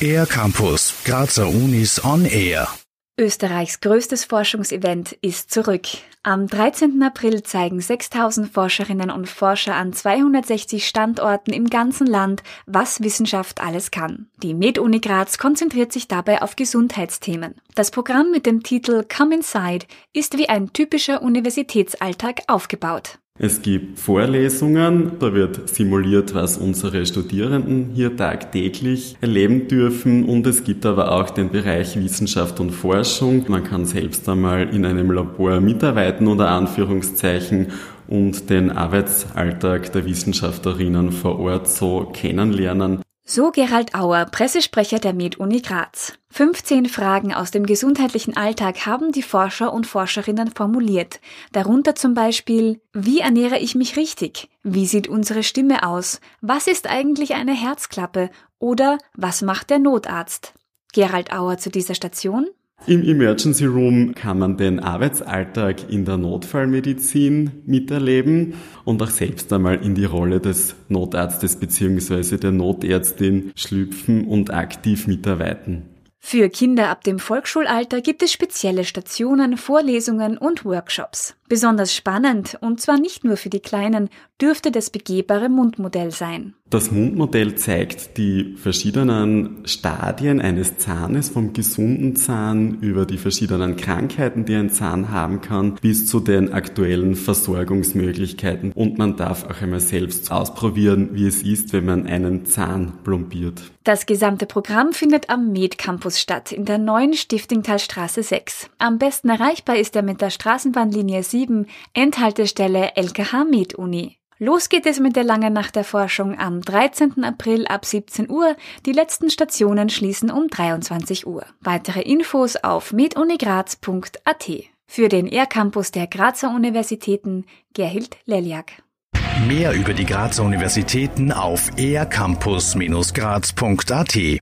Air Campus, Grazer Unis on Air. Österreichs größtes Forschungsevent ist zurück. Am 13. April zeigen 6000 Forscherinnen und Forscher an 260 Standorten im ganzen Land, was Wissenschaft alles kann. Die Med-Uni Graz konzentriert sich dabei auf Gesundheitsthemen. Das Programm mit dem Titel Come Inside ist wie ein typischer Universitätsalltag aufgebaut. Es gibt Vorlesungen, da wird simuliert, was unsere Studierenden hier tagtäglich erleben dürfen und es gibt aber auch den Bereich Wissenschaft und Forschung. Man kann selbst einmal in einem Labor mitarbeiten unter Anführungszeichen und den Arbeitsalltag der Wissenschaftlerinnen vor Ort so kennenlernen. So Gerald Auer, Pressesprecher der Med-Uni Graz. 15 Fragen aus dem gesundheitlichen Alltag haben die Forscher und Forscherinnen formuliert. Darunter zum Beispiel, wie ernähre ich mich richtig? Wie sieht unsere Stimme aus? Was ist eigentlich eine Herzklappe? Oder was macht der Notarzt? Gerald Auer zu dieser Station. Im Emergency Room kann man den Arbeitsalltag in der Notfallmedizin miterleben und auch selbst einmal in die Rolle des Notarztes bzw. der Notärztin schlüpfen und aktiv mitarbeiten. Für Kinder ab dem Volksschulalter gibt es spezielle Stationen, Vorlesungen und Workshops. Besonders spannend, und zwar nicht nur für die Kleinen, dürfte das begehbare Mundmodell sein. Das Mundmodell zeigt die verschiedenen Stadien eines Zahnes, vom gesunden Zahn über die verschiedenen Krankheiten, die ein Zahn haben kann, bis zu den aktuellen Versorgungsmöglichkeiten. Und man darf auch einmal selbst ausprobieren, wie es ist, wenn man einen Zahn plombiert. Das gesamte Programm findet am Med Campus statt, in der neuen Stiftingtalstraße 6. Am besten erreichbar ist er mit der Straßenbahnlinie 7 7, Endhaltestelle LKH Med Uni. Los geht es mit der Langen Nacht der Forschung am 13. April ab 17 Uhr. Die letzten Stationen schließen um 23 Uhr. Weitere Infos auf medunigraz.at. Für den ER-Campus der Grazer Universitäten Gerhild Leliak. Mehr über die Grazer Universitäten auf ercampus-graz.at